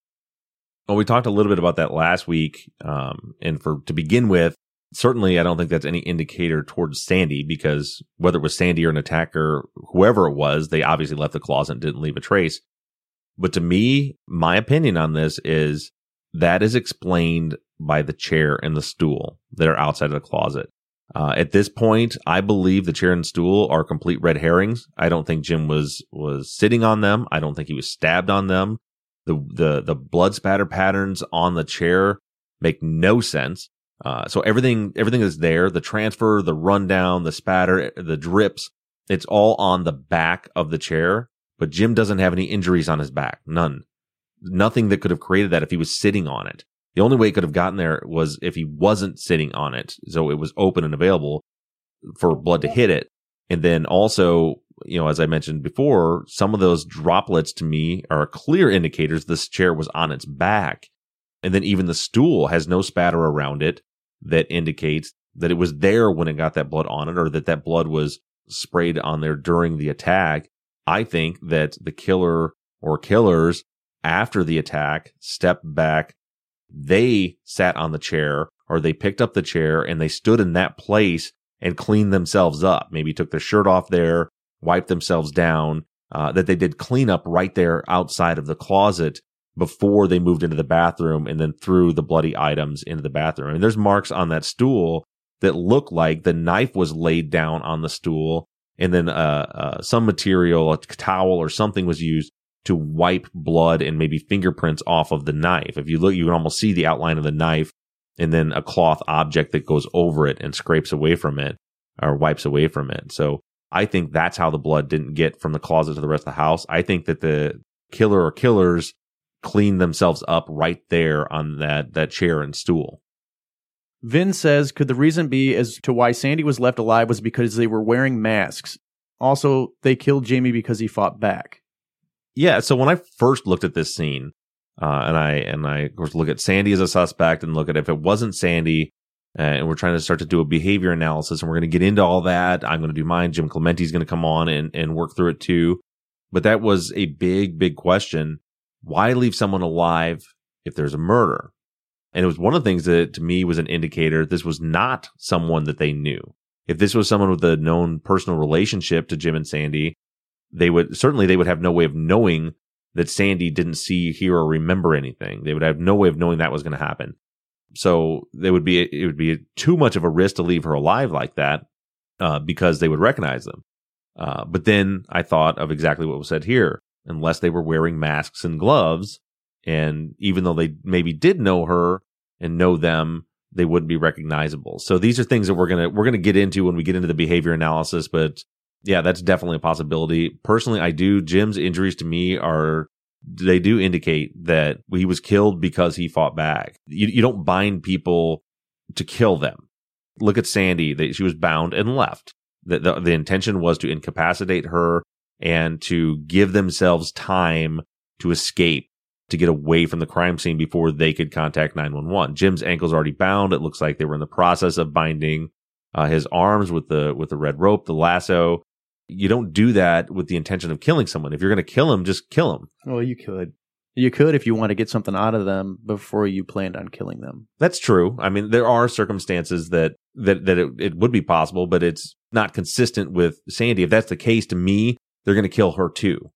Well, we talked a little bit about that last week. Um, and for to begin with, certainly I don't think that's any indicator towards Sandy because whether it was Sandy or an attacker, whoever it was, they obviously left the closet and didn't leave a trace. But to me, my opinion on this is that is explained by the chair and the stool that are outside of the closet. Uh, at this point, I believe the chair and stool are complete red herrings. I don't think Jim was was sitting on them. I don't think he was stabbed on them. The the the blood spatter patterns on the chair make no sense. Uh, so everything everything is there. The transfer, the rundown, the spatter, the drips. It's all on the back of the chair. But Jim doesn't have any injuries on his back. None. Nothing that could have created that if he was sitting on it. The only way it could have gotten there was if he wasn't sitting on it. So it was open and available for blood to hit it. And then also, you know, as I mentioned before, some of those droplets to me are clear indicators this chair was on its back. And then even the stool has no spatter around it that indicates that it was there when it got that blood on it or that that blood was sprayed on there during the attack. I think that the killer or killers after the attack stepped back, they sat on the chair or they picked up the chair and they stood in that place and cleaned themselves up. Maybe took their shirt off there, wiped themselves down, uh, that they did clean up right there outside of the closet before they moved into the bathroom and then threw the bloody items into the bathroom. And there's marks on that stool that look like the knife was laid down on the stool and then uh, uh, some material, a towel or something was used to wipe blood and maybe fingerprints off of the knife. If you look, you can almost see the outline of the knife and then a cloth object that goes over it and scrapes away from it or wipes away from it. So I think that's how the blood didn't get from the closet to the rest of the house. I think that the killer or killers cleaned themselves up right there on that, that chair and stool. Vin says, could the reason be as to why Sandy was left alive was because they were wearing masks? Also, they killed Jamie because he fought back. Yeah. So when I first looked at this scene, uh, and I and I of course look at Sandy as a suspect and look at if it wasn't Sandy, uh, and we're trying to start to do a behavior analysis, and we're going to get into all that. I'm going to do mine. Jim Clemente's going to come on and and work through it too. But that was a big, big question. Why leave someone alive if there's a murder? And it was one of the things that to me was an indicator this was not someone that they knew. If this was someone with a known personal relationship to Jim and Sandy, they would certainly they would have no way of knowing that Sandy didn't see, hear, or remember anything. They would have no way of knowing that was going to happen. So they would be it would be too much of a risk to leave her alive like that uh, because they would recognize them. Uh, but then I thought of exactly what was said here. Unless they were wearing masks and gloves, and even though they maybe did know her and know them, they wouldn't be recognizable. So these are things that we're gonna we're gonna get into when we get into the behavior analysis. But yeah, that's definitely a possibility. Personally, I do. Jim's injuries to me are they do indicate that he was killed because he fought back. You, you don't bind people to kill them. Look at Sandy; they, she was bound and left. The, the, the intention was to incapacitate her and to give themselves time to escape, to get away from the crime scene before they could contact 911. Jim's ankle's already bound. It looks like they were in the process of binding uh, his arms with the with the red rope, the lasso. You don't do that with the intention of killing someone. If you're going to kill him, just kill him. Well, you could. You could if you want to get something out of them before you planned on killing them. That's true. I mean, there are circumstances that that that it, it would be possible, but it's not consistent with Sandy. If that's the case, to me, they're going to kill her too.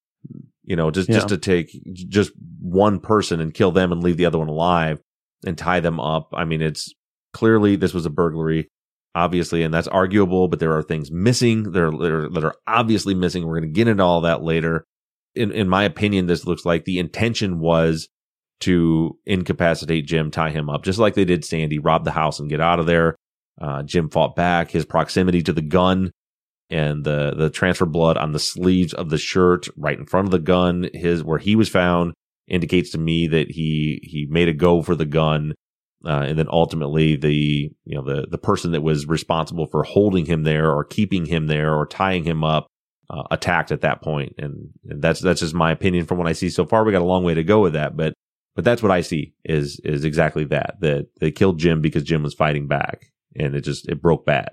You know, just just to take just one person and kill them and leave the other one alive and tie them up. I mean, it's clearly this was a burglary, obviously, and that's arguable. But there are things missing. There, there that are obviously missing. We're going to get into all that later. In in my opinion, this looks like the intention was to incapacitate Jim, tie him up, just like they did Sandy, rob the house and get out of there. Uh, Jim fought back. His proximity to the gun and the the transfer blood on the sleeves of the shirt, right in front of the gun, his where he was found, indicates to me that he he made a go for the gun. Uh, and then ultimately the you know the the person that was responsible for holding him there or keeping him there or tying him up uh, attacked at that point and, and that's that's just my opinion from what I see so far we got a long way to go with that but but that's what I see is is exactly that that they killed Jim because Jim was fighting back and it just it broke bad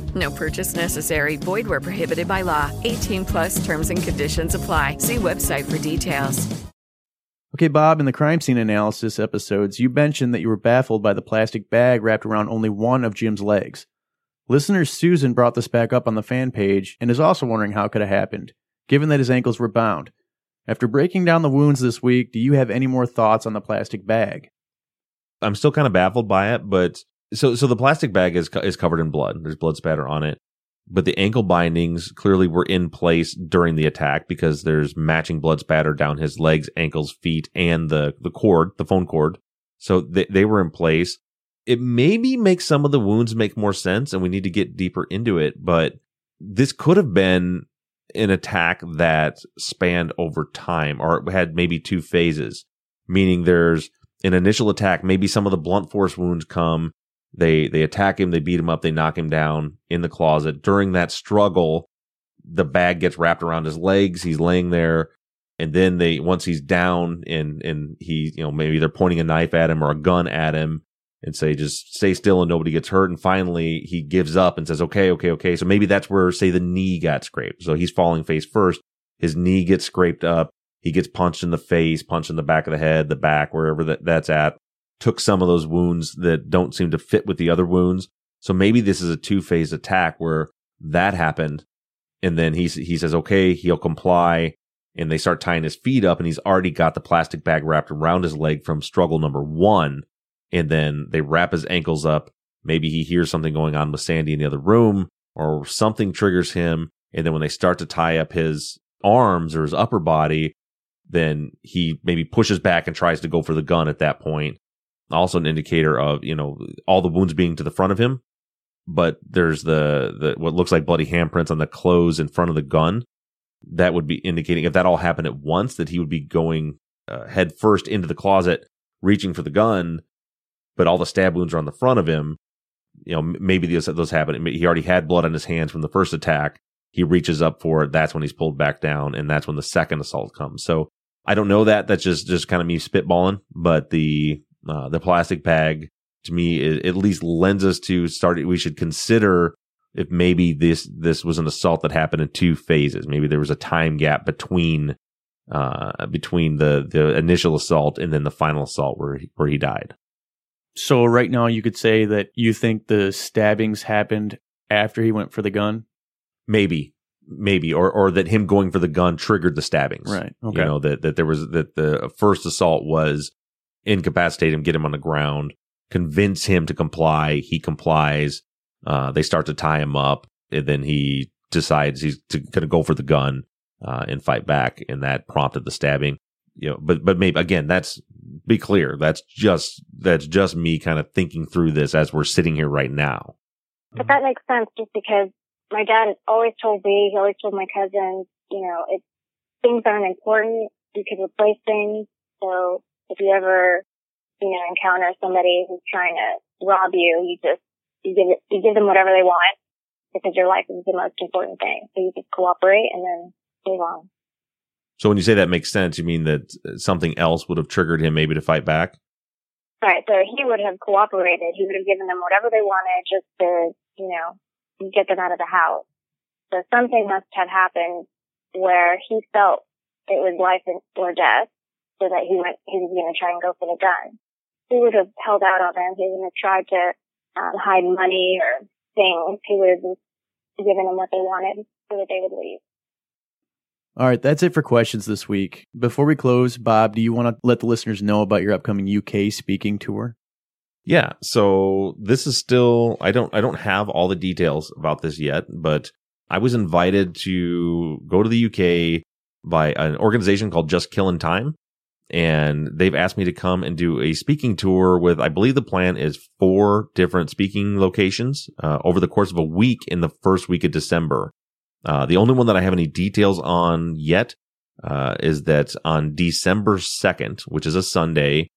No purchase necessary. Void where prohibited by law. 18 plus terms and conditions apply. See website for details. Okay, Bob, in the crime scene analysis episodes, you mentioned that you were baffled by the plastic bag wrapped around only one of Jim's legs. Listener Susan brought this back up on the fan page and is also wondering how it could have happened, given that his ankles were bound. After breaking down the wounds this week, do you have any more thoughts on the plastic bag? I'm still kind of baffled by it, but so so the plastic bag is is covered in blood. There's blood spatter on it, but the ankle bindings clearly were in place during the attack because there's matching blood spatter down his legs, ankles, feet, and the the cord, the phone cord. So they they were in place. It maybe makes some of the wounds make more sense, and we need to get deeper into it. But this could have been an attack that spanned over time, or had maybe two phases, meaning there's an initial attack. Maybe some of the blunt force wounds come. They they attack him. They beat him up. They knock him down in the closet. During that struggle, the bag gets wrapped around his legs. He's laying there, and then they once he's down and and he you know maybe they're pointing a knife at him or a gun at him and say just stay still and nobody gets hurt. And finally he gives up and says okay okay okay. So maybe that's where say the knee got scraped. So he's falling face first. His knee gets scraped up. He gets punched in the face, punched in the back of the head, the back, wherever that, that's at. Took some of those wounds that don't seem to fit with the other wounds. So maybe this is a two phase attack where that happened. And then he, he says, okay, he'll comply. And they start tying his feet up and he's already got the plastic bag wrapped around his leg from struggle number one. And then they wrap his ankles up. Maybe he hears something going on with Sandy in the other room or something triggers him. And then when they start to tie up his arms or his upper body, then he maybe pushes back and tries to go for the gun at that point. Also an indicator of, you know, all the wounds being to the front of him, but there's the, the, what looks like bloody handprints on the clothes in front of the gun. That would be indicating if that all happened at once that he would be going uh, head first into the closet, reaching for the gun, but all the stab wounds are on the front of him. You know, maybe those, those happen. He already had blood on his hands from the first attack. He reaches up for it. That's when he's pulled back down. And that's when the second assault comes. So I don't know that. That's just, just kind of me spitballing, but the, uh, the plastic bag to me it, at least lends us to start. We should consider if maybe this, this was an assault that happened in two phases. Maybe there was a time gap between, uh, between the, the initial assault and then the final assault where, he, where he died. So right now you could say that you think the stabbings happened after he went for the gun? Maybe, maybe, or or that him going for the gun triggered the stabbings. Right. You know that that there was that the first assault was incapacitate him, get him on the ground, convince him to comply. He complies. Uh, they start to tie him up, and then he decides he's going to go for the gun uh, and fight back, and that prompted the stabbing. You know, but but maybe again, that's be clear. That's just that's just me kind of thinking through this as we're sitting here right now. But that makes sense just because my dad always told me, he always told my cousins, you know, if things aren't important, you can replace things. So if you ever, you know, encounter somebody who's trying to rob you, you just, you give it, you give them whatever they want because your life is the most important thing. So you just cooperate and then move on. So when you say that makes sense, you mean that uh, something else would have triggered him maybe to fight back? Right. So he would have cooperated. He would have given them whatever they wanted just to, you know, get them out of the house. So something must have happened where he felt it was life or death so that he went, he was going to try and go for the gun. He would have held out on them. He would have tried to um, hide money or things. He would have given them what they wanted so that they would leave. All right, that's it for questions this week. Before we close, Bob, do you want to let the listeners know about your upcoming UK speaking tour? Yeah, so this is still I don't I don't have all the details about this yet, but I was invited to go to the UK by an organization called Just Killing Time and they've asked me to come and do a speaking tour with I believe the plan is four different speaking locations uh, over the course of a week in the first week of December. Uh, the only one that I have any details on yet uh, is that on December 2nd, which is a Sunday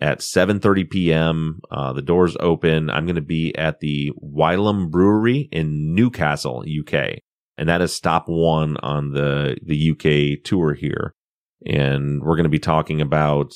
at 7.30 p.m., uh, the doors open. I'm going to be at the Wylam Brewery in Newcastle, UK. And that is stop one on the, the UK tour here. And we're going to be talking about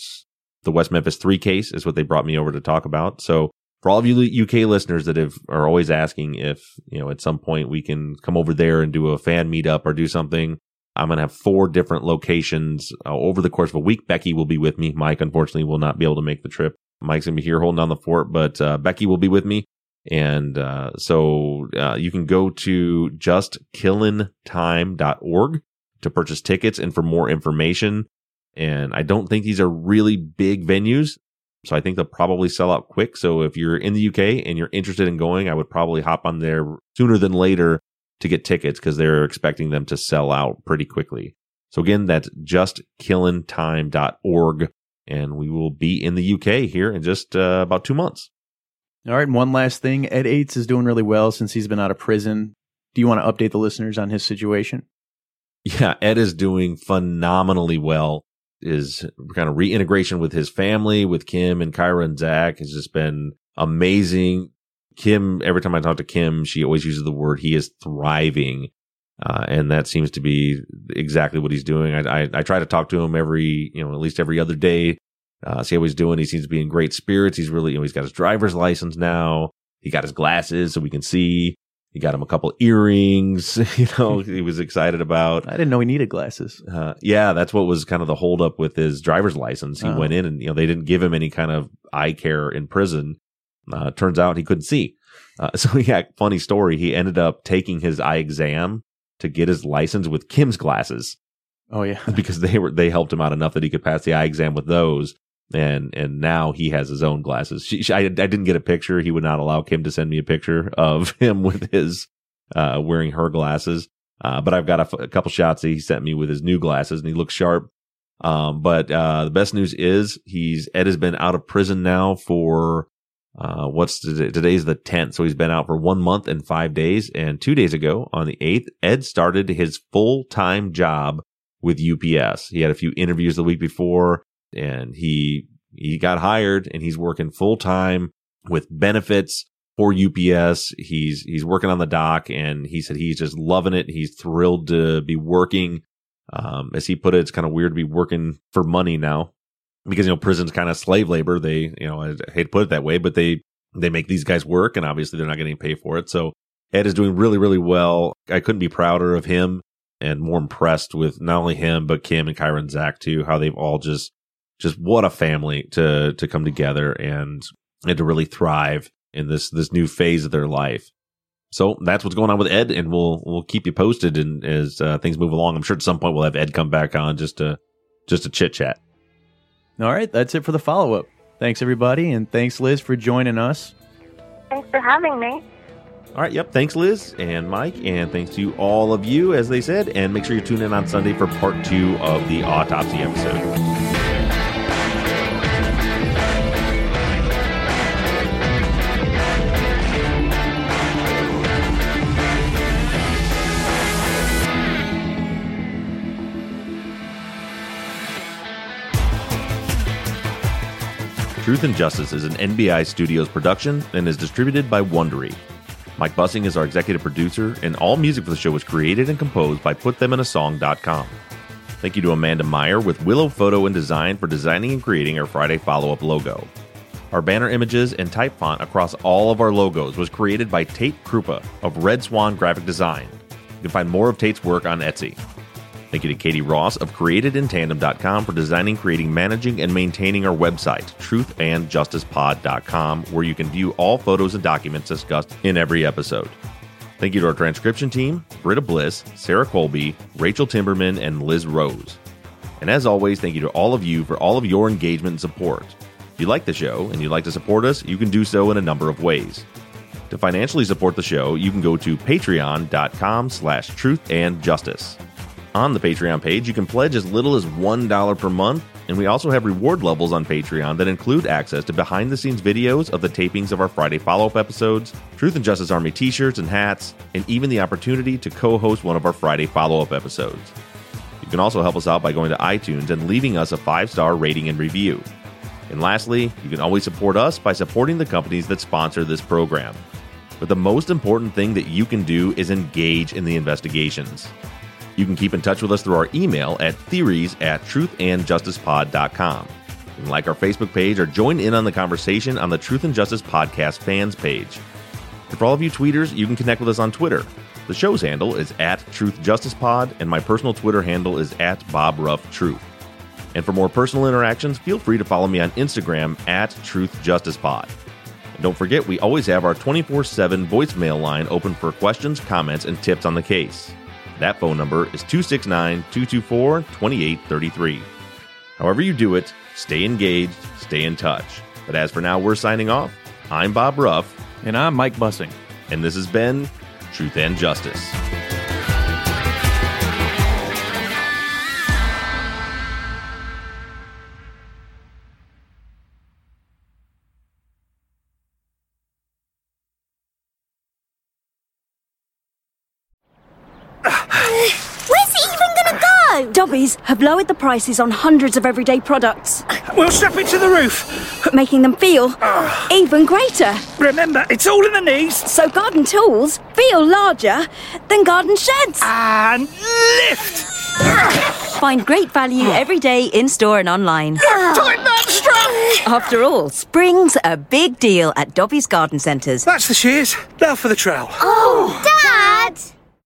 the West Memphis 3 case is what they brought me over to talk about. So for all of you UK listeners that have are always asking if you know at some point we can come over there and do a fan meetup or do something. I'm going to have four different locations uh, over the course of a week. Becky will be with me. Mike, unfortunately, will not be able to make the trip. Mike's going to be here holding down the fort, but uh, Becky will be with me. And uh, so uh, you can go to justkillintime.org to purchase tickets and for more information. And I don't think these are really big venues. So I think they'll probably sell out quick. So if you're in the UK and you're interested in going, I would probably hop on there sooner than later to get tickets because they're expecting them to sell out pretty quickly. So again, that's justkillintime.org and we will be in the UK here in just uh, about two months. All right. And one last thing Ed Ates is doing really well since he's been out of prison. Do you want to update the listeners on his situation? Yeah, Ed is doing phenomenally well his kind of reintegration with his family, with Kim and Kyra and Zach has just been amazing. Kim, every time I talk to Kim, she always uses the word he is thriving. Uh, and that seems to be exactly what he's doing. I, I, I, try to talk to him every, you know, at least every other day, uh, see how he's doing. He seems to be in great spirits. He's really, you know, he's got his driver's license now. He got his glasses so we can see. He got him a couple earrings, you know, he was excited about. I didn't know he needed glasses. Uh, yeah, that's what was kind of the holdup with his driver's license. He Oh. went in and, you know, they didn't give him any kind of eye care in prison. Uh, turns out he couldn't see. Uh, so yeah, funny story. He ended up taking his eye exam to get his license with Kim's glasses Oh, yeah. because they were, they helped him out enough that he could pass the eye exam with those. And, and now he has his own glasses. She, she, I, I didn't get a picture. He would not allow Kim to send me a picture of him with his, uh, wearing her glasses. Uh, but I've got a, f- a couple shots that he sent me with his new glasses and he looks sharp. Um, but, uh, the best news is he's, Ed has been out of prison now for, uh, what's today? Today's the 10th. So he's been out for one month and five days. And two days ago on the 8th, Ed started his full time job with UPS. He had a few interviews the week before and he, he got hired and he's working full time with benefits for UPS. He's, he's working on the dock and he said he's just loving it. He's thrilled to be working. Um, as he put it, it's kind of weird to be working for money now because, you know, prison's kind of slave labor. They, you know, I hate to put it that way, but they, they make these guys work and obviously they're not getting paid for it. So Ed is doing really, really well. I couldn't be prouder of him and more impressed with not only him, but Kim and Kyra and Zach too, how they've all just, just what a family to, to come together and, and to really thrive in this, this new phase of their life. So that's what's going on with Ed, and we'll we'll keep you posted. And as uh, things move along, I'm sure at some point we'll have Ed come back on just to just to chit chat. All right. That's it for the follow up. Thanks, everybody. And thanks, Lizz, for joining us. Thanks for having me. All right. Yep. Thanks, Lizz and Mike, and thanks to all of you, as they said. And make sure you tune in on Sunday for part two of the autopsy episode. Truth and Justice is an NBI Studios production and is distributed by Wondery. Mike Bussing is our executive producer, and all music for the show was created and composed by PutThemInASong.com. Thank you to Amanda Meyer with Willow Photo and Design for designing and creating our Friday follow up logo. Our banner images and type font across all of our logos was created by Tate Krupa of Red Swan Graphic Design. You can find more of Tate's work on Etsy. Thank you to Katie Ross of CreatedInTandem.com for designing, creating, managing, and maintaining our website, truthandjusticepod.com, where you can view all photos and documents discussed in every episode. Thank you to our transcription team, Britta Bliss, Sarah Colby, Rachel Timberman, and Lizz Rose. And as always, thank you to all of you for all of your engagement and support. If you like the show and you'd like to support us, you can do so in a number of ways. To financially support the show, you can go to patreon.com slash truth and justice. On the Patreon page, you can pledge as little as $1 per month, and we also have reward levels on Patreon that include access to behind the scenes videos of the tapings of our Friday follow up episodes, Truth and Justice Army t shirts and hats, and even the opportunity to co host one of our Friday follow up episodes. You can also help us out by going to iTunes and leaving us a five star rating and review. And lastly, you can always support us by supporting the companies that sponsor this program. But the most important thing that you can do is engage in the investigations. You can keep in touch with us through our email at theories at truthandjusticepod.com. Can like our Facebook page or join in on the conversation on the Truth and Justice Podcast fans page. And for all of you tweeters, you can connect with us on Twitter. The show's handle is at Truth Justice Pod, and my personal Twitter handle is at Bob Ruff Truth. And for more personal interactions, feel free to follow me on Instagram at Truth Justice Pod. And don't forget, we always have our 24 7 voicemail line open for questions, comments, and tips on the case. That phone number is 269 224 2833. However, you do it, stay engaged, stay in touch. But as for now, we're signing off. I'm Bob Ruff. And I'm Mike Bussing. And this has been Truth and Justice. Go? Dobbies have lowered the prices on hundreds of everyday products. We'll strap it to the roof. Making them feel ah. even greater. Remember, it's all in the knees. So garden tools feel larger than garden sheds. And lift! Find great value every day in store and online. Tighten that strap! After all, spring's a big deal at Dobbies Garden Centres. That's the shears. Now for the trowel. Oh,